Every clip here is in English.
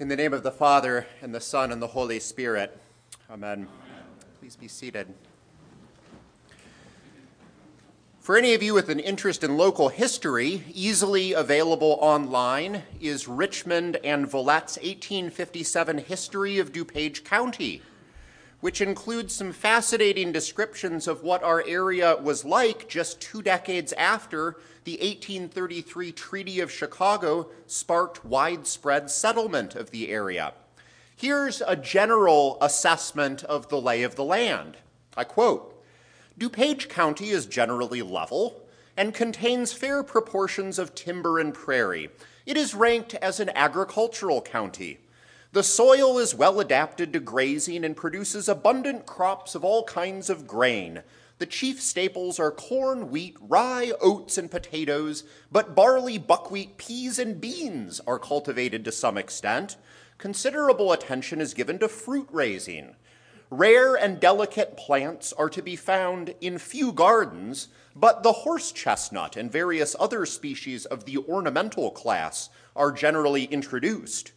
In the name of the Father, and the Son, and the Holy Spirit. Amen. Please be seated. For any of you with an interest in local history, easily available online is Richmond and Vallette's 1857 History of DuPage County, which includes some fascinating descriptions of what our area was like just two decades after the 1833 Treaty of Chicago sparked widespread settlement of the area. Here's a general assessment of the lay of the land. I quote DuPage County is generally level and contains fair proportions of timber and prairie. It is ranked as an agricultural county. The soil is well adapted to grazing and produces abundant crops of all kinds of grain. The chief staples are corn, wheat, rye, oats, and potatoes, but barley, buckwheat, peas, and beans are cultivated to some extent. Considerable attention is given to fruit raising. Rare and delicate plants are to be found in few gardens, but the horse chestnut and various other species of the ornamental class are generally introduced.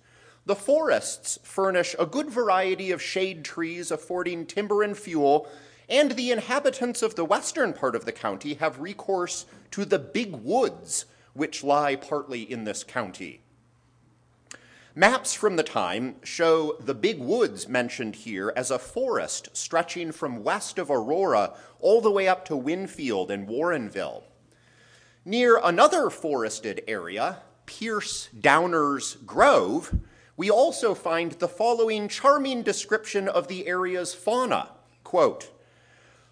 The forests furnish a good variety of shade trees affording timber and fuel, and the inhabitants of the western part of the county have recourse to the big woods, which lie partly in this county. Maps from the time show the big woods mentioned here as a forest stretching from west of Aurora all the way up to Winfield and Warrenville. Near another forested area, Pierce Downers Grove, we also find the following charming description of the area's fauna. Quote,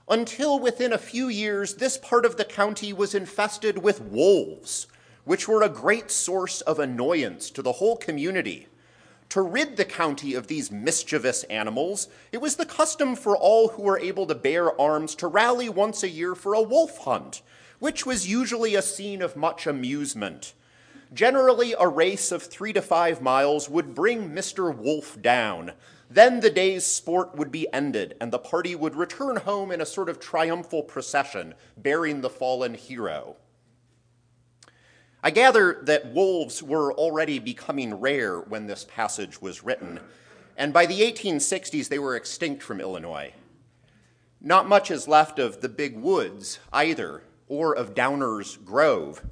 until within a few years, this part of the county was infested with wolves, which were a great source of annoyance to the whole community. To rid the county of these mischievous animals, it was the custom for all who were able to bear arms to rally once a year for a wolf hunt, which was usually a scene of much amusement. Generally, a race of three to five miles would bring Mr. Wolf down. Then the day's sport would be ended, and the party would return home in a sort of triumphal procession, bearing the fallen hero. I gather that wolves were already becoming rare when this passage was written, and by the 1860s they were extinct from Illinois. Not much is left of the big woods either, or of Downers Grove.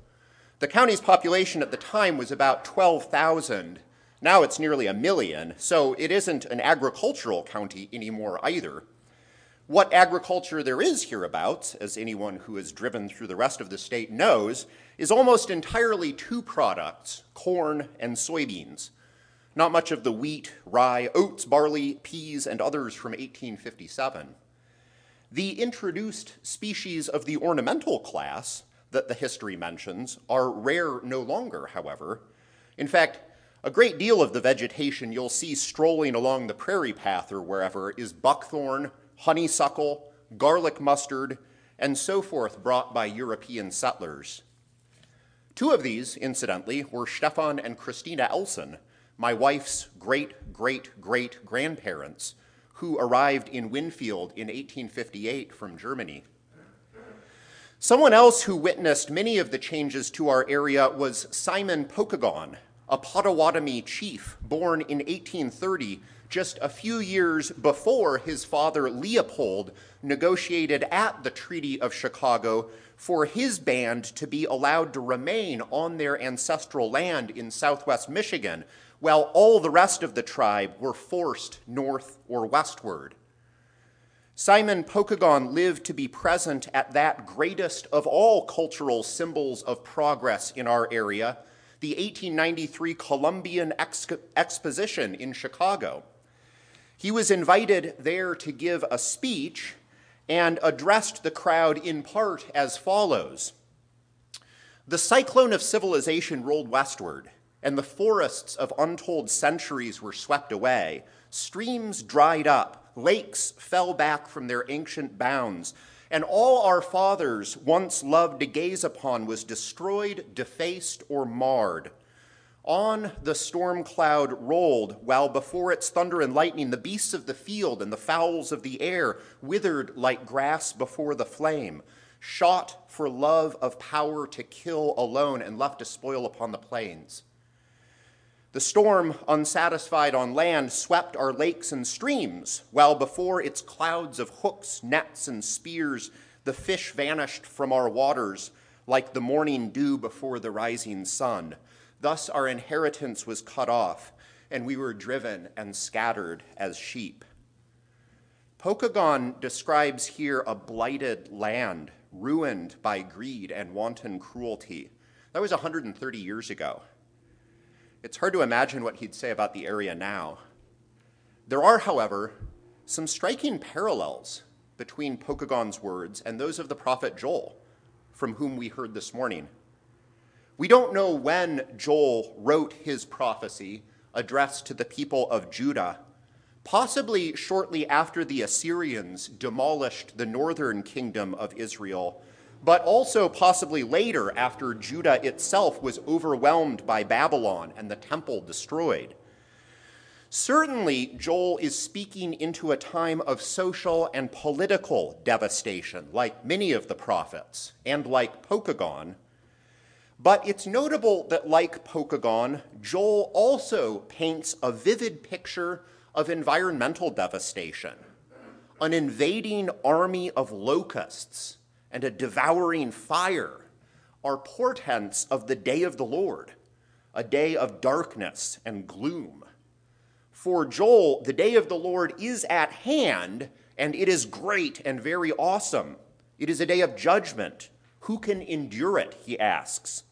The county's population at the time was about 12,000. Now it's nearly a million, so it isn't an agricultural county anymore either. What agriculture there is hereabouts, as anyone who has driven through the rest of the state knows, is almost entirely two products corn and soybeans. Not much of the wheat, rye, oats, barley, peas, and others from 1857. The introduced species of the ornamental class that the history mentions are rare no longer, however. In fact, a great deal of the vegetation you'll see strolling along the prairie path or wherever is buckthorn, honeysuckle, garlic mustard, and so forth brought by European settlers. Two of these, incidentally, were Stefan and Christina Elson, my wife's great great great grandparents, who arrived in Winfield in 1858 from Germany. Someone else who witnessed many of the changes to our area was Simon Pokagon, a Potawatomi chief born in 1830 just a few years before his father Leopold negotiated at the Treaty of Chicago for his band to be allowed to remain on their ancestral land in southwest Michigan, while all the rest of the tribe were forced north or westward. Simon Pokagon lived to be present at that greatest of all cultural symbols of progress in our area, the 1893 Columbian Ex- Exposition in Chicago. He was invited there to give a speech and addressed the crowd in part as follows The cyclone of civilization rolled westward, and the forests of untold centuries were swept away. Streams dried up, lakes fell back from their ancient bounds, and all our fathers once loved to gaze upon was destroyed, defaced, or marred. On the storm cloud rolled, while before its thunder and lightning the beasts of the field and the fowls of the air withered like grass before the flame, shot for love of power to kill alone and left to spoil upon the plains. The storm, unsatisfied on land, swept our lakes and streams, while before its clouds of hooks, nets, and spears, the fish vanished from our waters like the morning dew before the rising sun. Thus our inheritance was cut off, and we were driven and scattered as sheep. Pokagon describes here a blighted land, ruined by greed and wanton cruelty. That was 130 years ago. It's hard to imagine what he'd say about the area now. There are, however, some striking parallels between Pokagon's words and those of the prophet Joel, from whom we heard this morning. We don't know when Joel wrote his prophecy addressed to the people of Judah, possibly shortly after the Assyrians demolished the northern kingdom of Israel but also possibly later after Judah itself was overwhelmed by Babylon and the temple destroyed. Certainly, Joel is speaking into a time of social and political devastation, like many of the prophets, and like Pokagon. But it's notable that, like Pokagon, Joel also paints a vivid picture of environmental devastation. An invading army of locusts and a devouring fire are portents of the day of the Lord, a day of darkness and gloom. For Joel, the day of the Lord is at hand, and it is great and very awesome. It is a day of judgment. Who can endure it? He asks.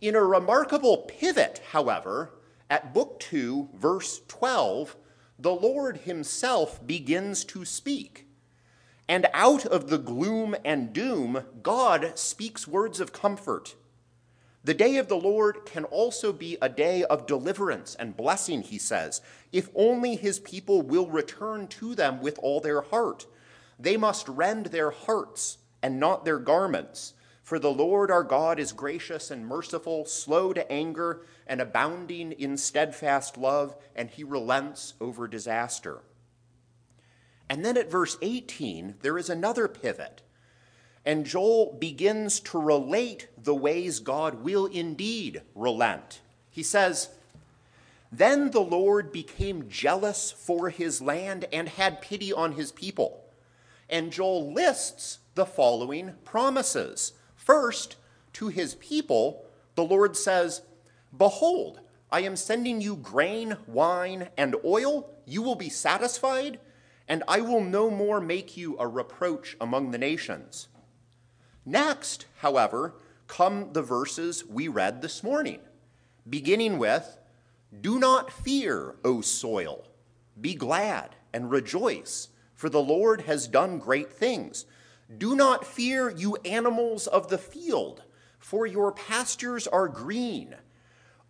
In a remarkable pivot, however, at Book 2, verse 12, the Lord himself begins to speak. And out of the gloom and doom, God speaks words of comfort. The day of the Lord can also be a day of deliverance and blessing, he says, if only his people will return to them with all their heart. They must rend their hearts and not their garments. For the Lord our God is gracious and merciful, slow to anger, and abounding in steadfast love, and he relents over disaster. And then at verse 18, there is another pivot. And Joel begins to relate the ways God will indeed relent. He says, Then the Lord became jealous for his land and had pity on his people. And Joel lists the following promises. First, to his people, the Lord says, Behold, I am sending you grain, wine, and oil. You will be satisfied and I will no more make you a reproach among the nations. Next, however, come the verses we read this morning, beginning with Do not fear, O soil, be glad and rejoice, for the Lord has done great things. Do not fear, you animals of the field, for your pastures are green.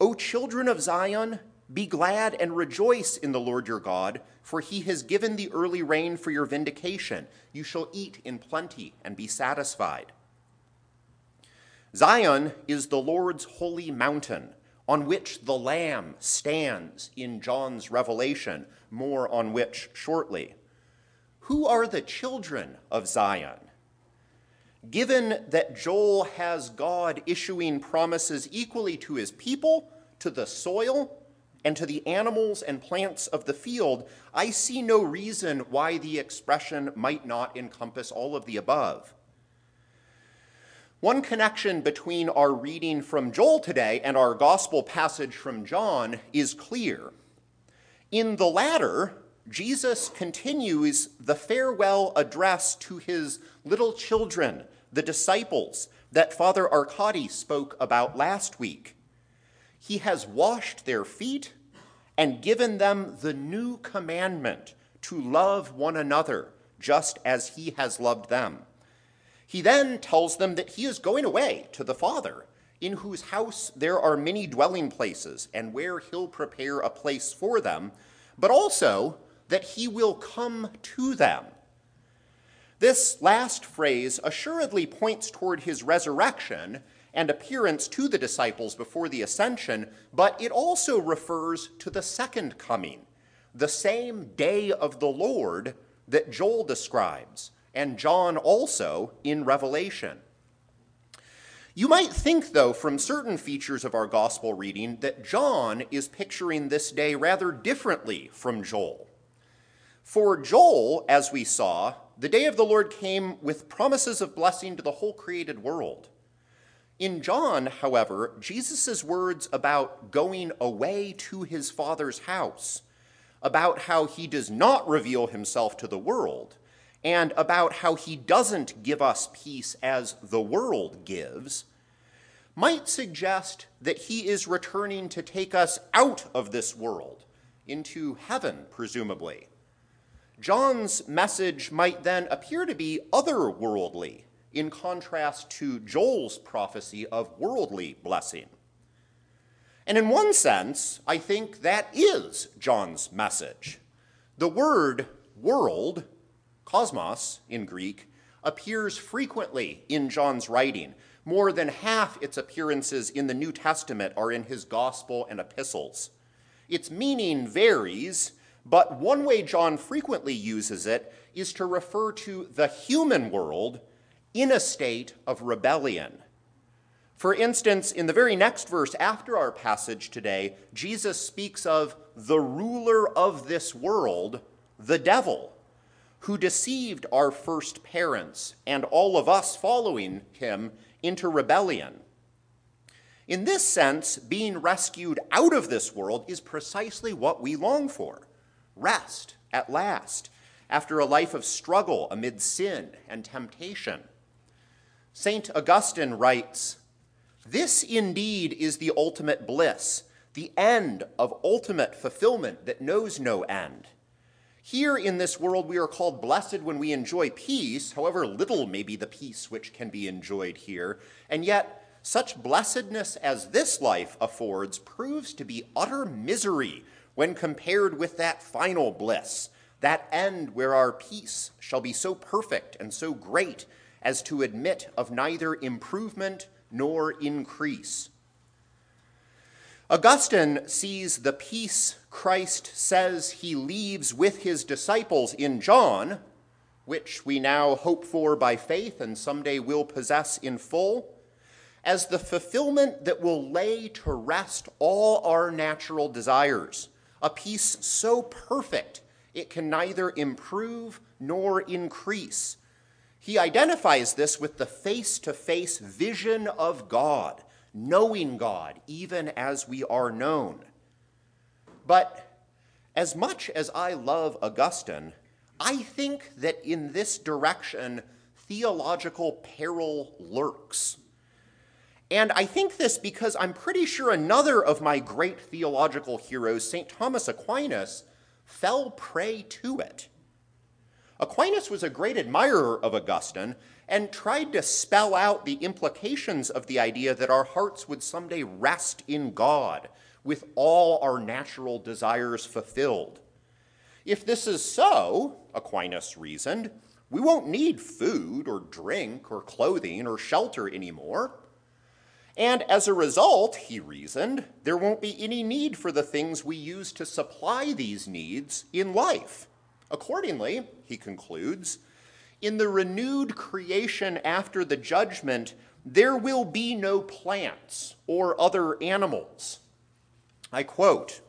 O children of Zion, be glad and rejoice in the Lord your God, for he has given the early rain for your vindication. You shall eat in plenty and be satisfied. Zion is the Lord's holy mountain, on which the Lamb stands in John's revelation, more on which shortly. Who are the children of Zion? Given that Joel has God issuing promises equally to his people, to the soil, and to the animals and plants of the field, I see no reason why the expression might not encompass all of the above. One connection between our reading from Joel today and our gospel passage from John is clear. In the latter, Jesus continues the farewell address to his little children, the disciples, that Father Arkady spoke about last week. He has washed their feet and given them the new commandment to love one another just as he has loved them. He then tells them that he is going away to the Father, in whose house there are many dwelling places, and where he'll prepare a place for them, but also that he will come to them. This last phrase assuredly points toward his resurrection and appearance to the disciples before the ascension, but it also refers to the second coming, the same day of the Lord that Joel describes, and John also in Revelation. You might think, though, from certain features of our gospel reading, that John is picturing this day rather differently from Joel. For Joel, as we saw, the day of the Lord came with promises of blessing to the whole created world. In John, however, Jesus' words about going away to his Father's house, about how he does not reveal himself to the world, and about how he doesn't give us peace as the world gives, might suggest that he is returning to take us out of this world into heaven, presumably. John's message might then appear to be otherworldly, in contrast to Joel's prophecy of worldly blessing. And in one sense, I think that is John's message. The word world cosmos in Greek, appears frequently in John's writing. More than half its appearances in the New Testament are in his gospel and epistles. Its meaning varies, but one way John frequently uses it is to refer to the human world in a state of rebellion. For instance, in the very next verse after our passage today, Jesus speaks of the ruler of this world, the devil who deceived our first parents and all of us following him into rebellion. In this sense, being rescued out of this world is precisely what we long for rest at last, after a life of struggle amid sin and temptation. St. Augustine writes This indeed is the ultimate bliss, the end of ultimate fulfillment that knows no end. Here in this world, we are called blessed when we enjoy peace, however little may be the peace which can be enjoyed here. And yet, such blessedness as this life affords proves to be utter misery when compared with that final bliss, that end where our peace shall be so perfect and so great as to admit of neither improvement nor increase. Augustine sees the peace Christ says he leaves with his disciples in John, which we now hope for by faith and someday will possess in full, as the fulfillment that will lay to rest all our natural desires, a peace so perfect it can neither improve nor increase. He identifies this with the face to face vision of God knowing God even as we are known. But as much as I love Augustine, I think that in this direction, theological peril lurks. And I think this because I'm pretty sure another of my great theological heroes, St. Thomas Aquinas, fell prey to it. Aquinas was a great admirer of Augustine and tried to spell out the implications of the idea that our hearts would someday rest in God with all our natural desires fulfilled. If this is so, Aquinas reasoned, we won't need food or drink or clothing or shelter anymore. And as a result, he reasoned, there won't be any need for the things we use to supply these needs in life. Accordingly, he concludes, in the renewed creation after the judgment, there will be no plants or other animals. I quote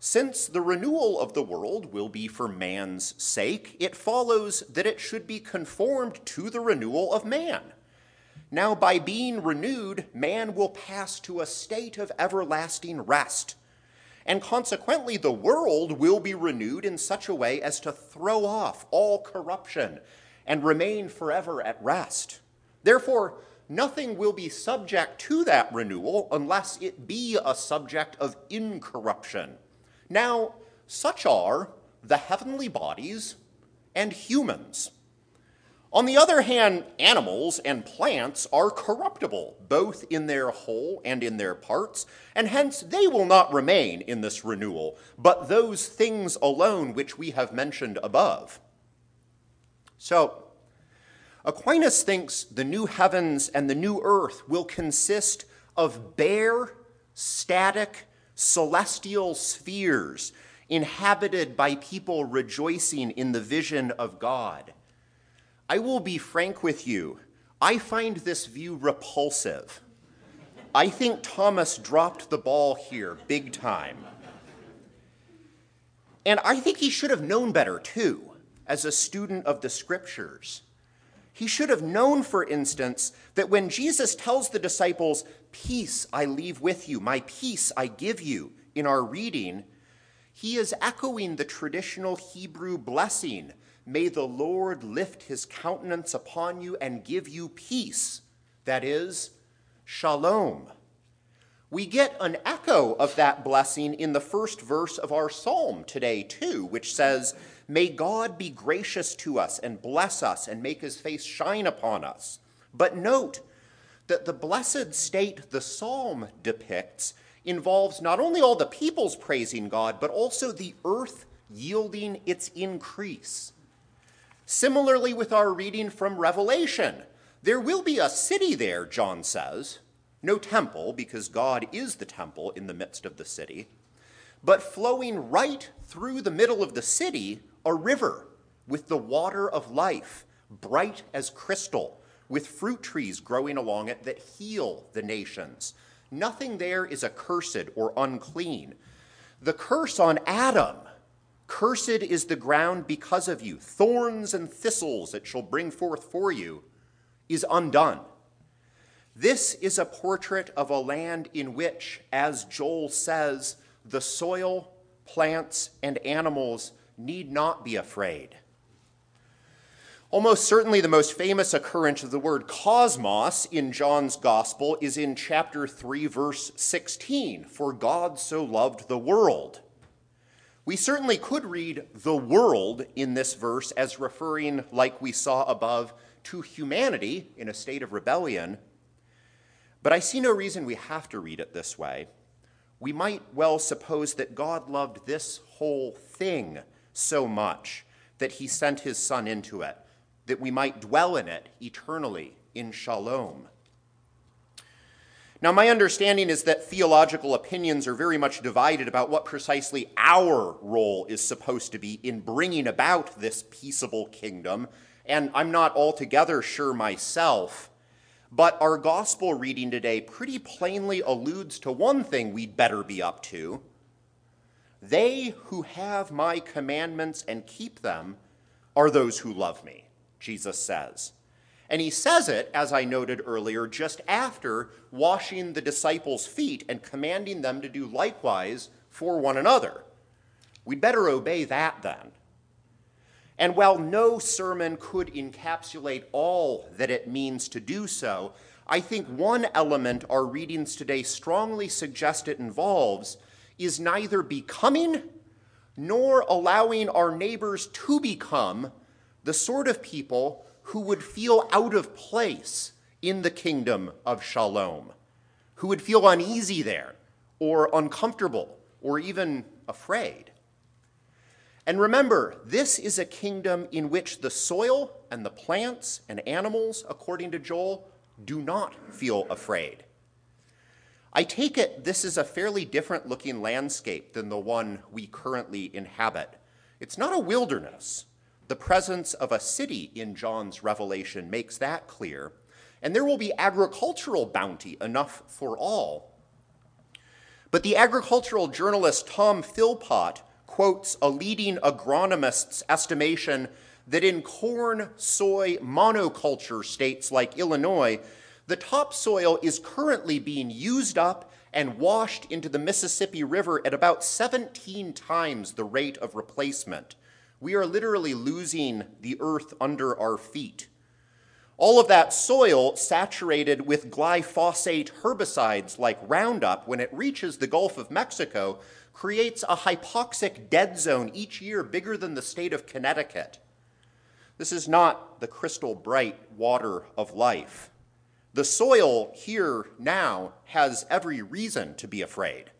Since the renewal of the world will be for man's sake, it follows that it should be conformed to the renewal of man. Now, by being renewed, man will pass to a state of everlasting rest and consequently the world will be renewed in such a way as to throw off all corruption and remain forever at rest. Therefore, nothing will be subject to that renewal unless it be a subject of incorruption. Now, such are the heavenly bodies and humans. On the other hand, animals and plants are corruptible, both in their whole and in their parts, and hence they will not remain in this renewal, but those things alone which we have mentioned above. So, Aquinas thinks the new heavens and the new earth will consist of bare, static, celestial spheres inhabited by people rejoicing in the vision of God. I will be frank with you. I find this view repulsive. I think Thomas dropped the ball here big time. And I think he should have known better too, as a student of the scriptures. He should have known, for instance, that when Jesus tells the disciples, Peace I leave with you, my peace I give you, in our reading, he is echoing the traditional Hebrew blessing May the Lord lift his countenance upon you and give you peace. That is, shalom. We get an echo of that blessing in the first verse of our psalm today, too, which says, May God be gracious to us and bless us and make his face shine upon us. But note that the blessed state the psalm depicts involves not only all the peoples praising God, but also the earth yielding its increase. Similarly, with our reading from Revelation, there will be a city there, John says. No temple, because God is the temple in the midst of the city. But flowing right through the middle of the city, a river with the water of life, bright as crystal, with fruit trees growing along it that heal the nations. Nothing there is accursed or unclean. The curse on Adam Cursed is the ground because of you. Thorns and thistles it shall bring forth for you is undone. This is a portrait of a land in which, as Joel says, the soil, plants, and animals need not be afraid. Almost certainly the most famous occurrence of the word cosmos in John's gospel is in chapter 3, verse 16. For God so loved the world we certainly could read the world in this verse as referring, like we saw above, to humanity in a state of rebellion, but I see no reason we have to read it this way. We might well suppose that God loved this whole thing so much that he sent his Son into it, that we might dwell in it eternally in shalom. Now, my understanding is that theological opinions are very much divided about what precisely our role is supposed to be in bringing about this peaceable kingdom, and I'm not altogether sure myself. But our gospel reading today pretty plainly alludes to one thing we'd better be up to. They who have my commandments and keep them are those who love me, Jesus says. And he says it, as I noted earlier, just after washing the disciples' feet and commanding them to do likewise for one another. We'd better obey that then. And while no sermon could encapsulate all that it means to do so, I think one element our readings today strongly suggest it involves is neither becoming nor allowing our neighbors to become the sort of people who would feel out of place in the kingdom of shalom, who would feel uneasy there, or uncomfortable, or even afraid. And remember, this is a kingdom in which the soil and the plants and animals, according to Joel, do not feel afraid. I take it this is a fairly different looking landscape than the one we currently inhabit. It's not a wilderness, the presence of a city in John's revelation makes that clear, and there will be agricultural bounty enough for all. But the agricultural journalist Tom Philpott quotes a leading agronomist's estimation that in corn soy monoculture states like Illinois, the topsoil is currently being used up and washed into the Mississippi River at about 17 times the rate of replacement. We are literally losing the earth under our feet. All of that soil saturated with glyphosate herbicides like Roundup, when it reaches the Gulf of Mexico, creates a hypoxic dead zone each year bigger than the state of Connecticut. This is not the crystal bright water of life. The soil here now has every reason to be afraid,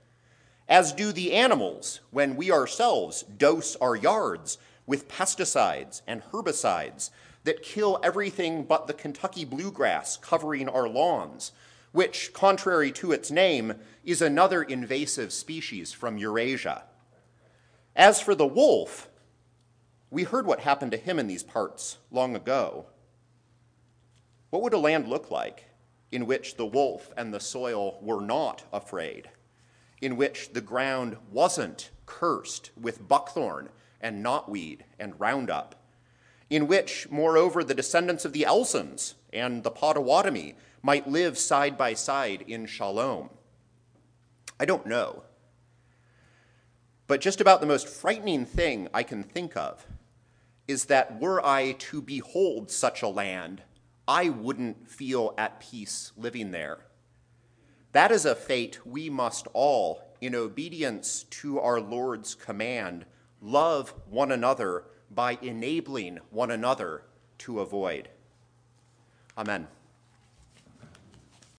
as do the animals when we ourselves dose our yards with pesticides and herbicides that kill everything but the Kentucky bluegrass covering our lawns, which, contrary to its name, is another invasive species from Eurasia. As for the wolf, we heard what happened to him in these parts long ago. What would a land look like in which the wolf and the soil were not afraid? In which the ground wasn't cursed with buckthorn and knotweed and roundup? In which, moreover, the descendants of the Elsons and the Potawatomi might live side by side in shalom? I don't know. But just about the most frightening thing I can think of is that were I to behold such a land, I wouldn't feel at peace living there. That is a fate we must all, in obedience to our Lord's command, love one another by enabling one another to avoid. Amen.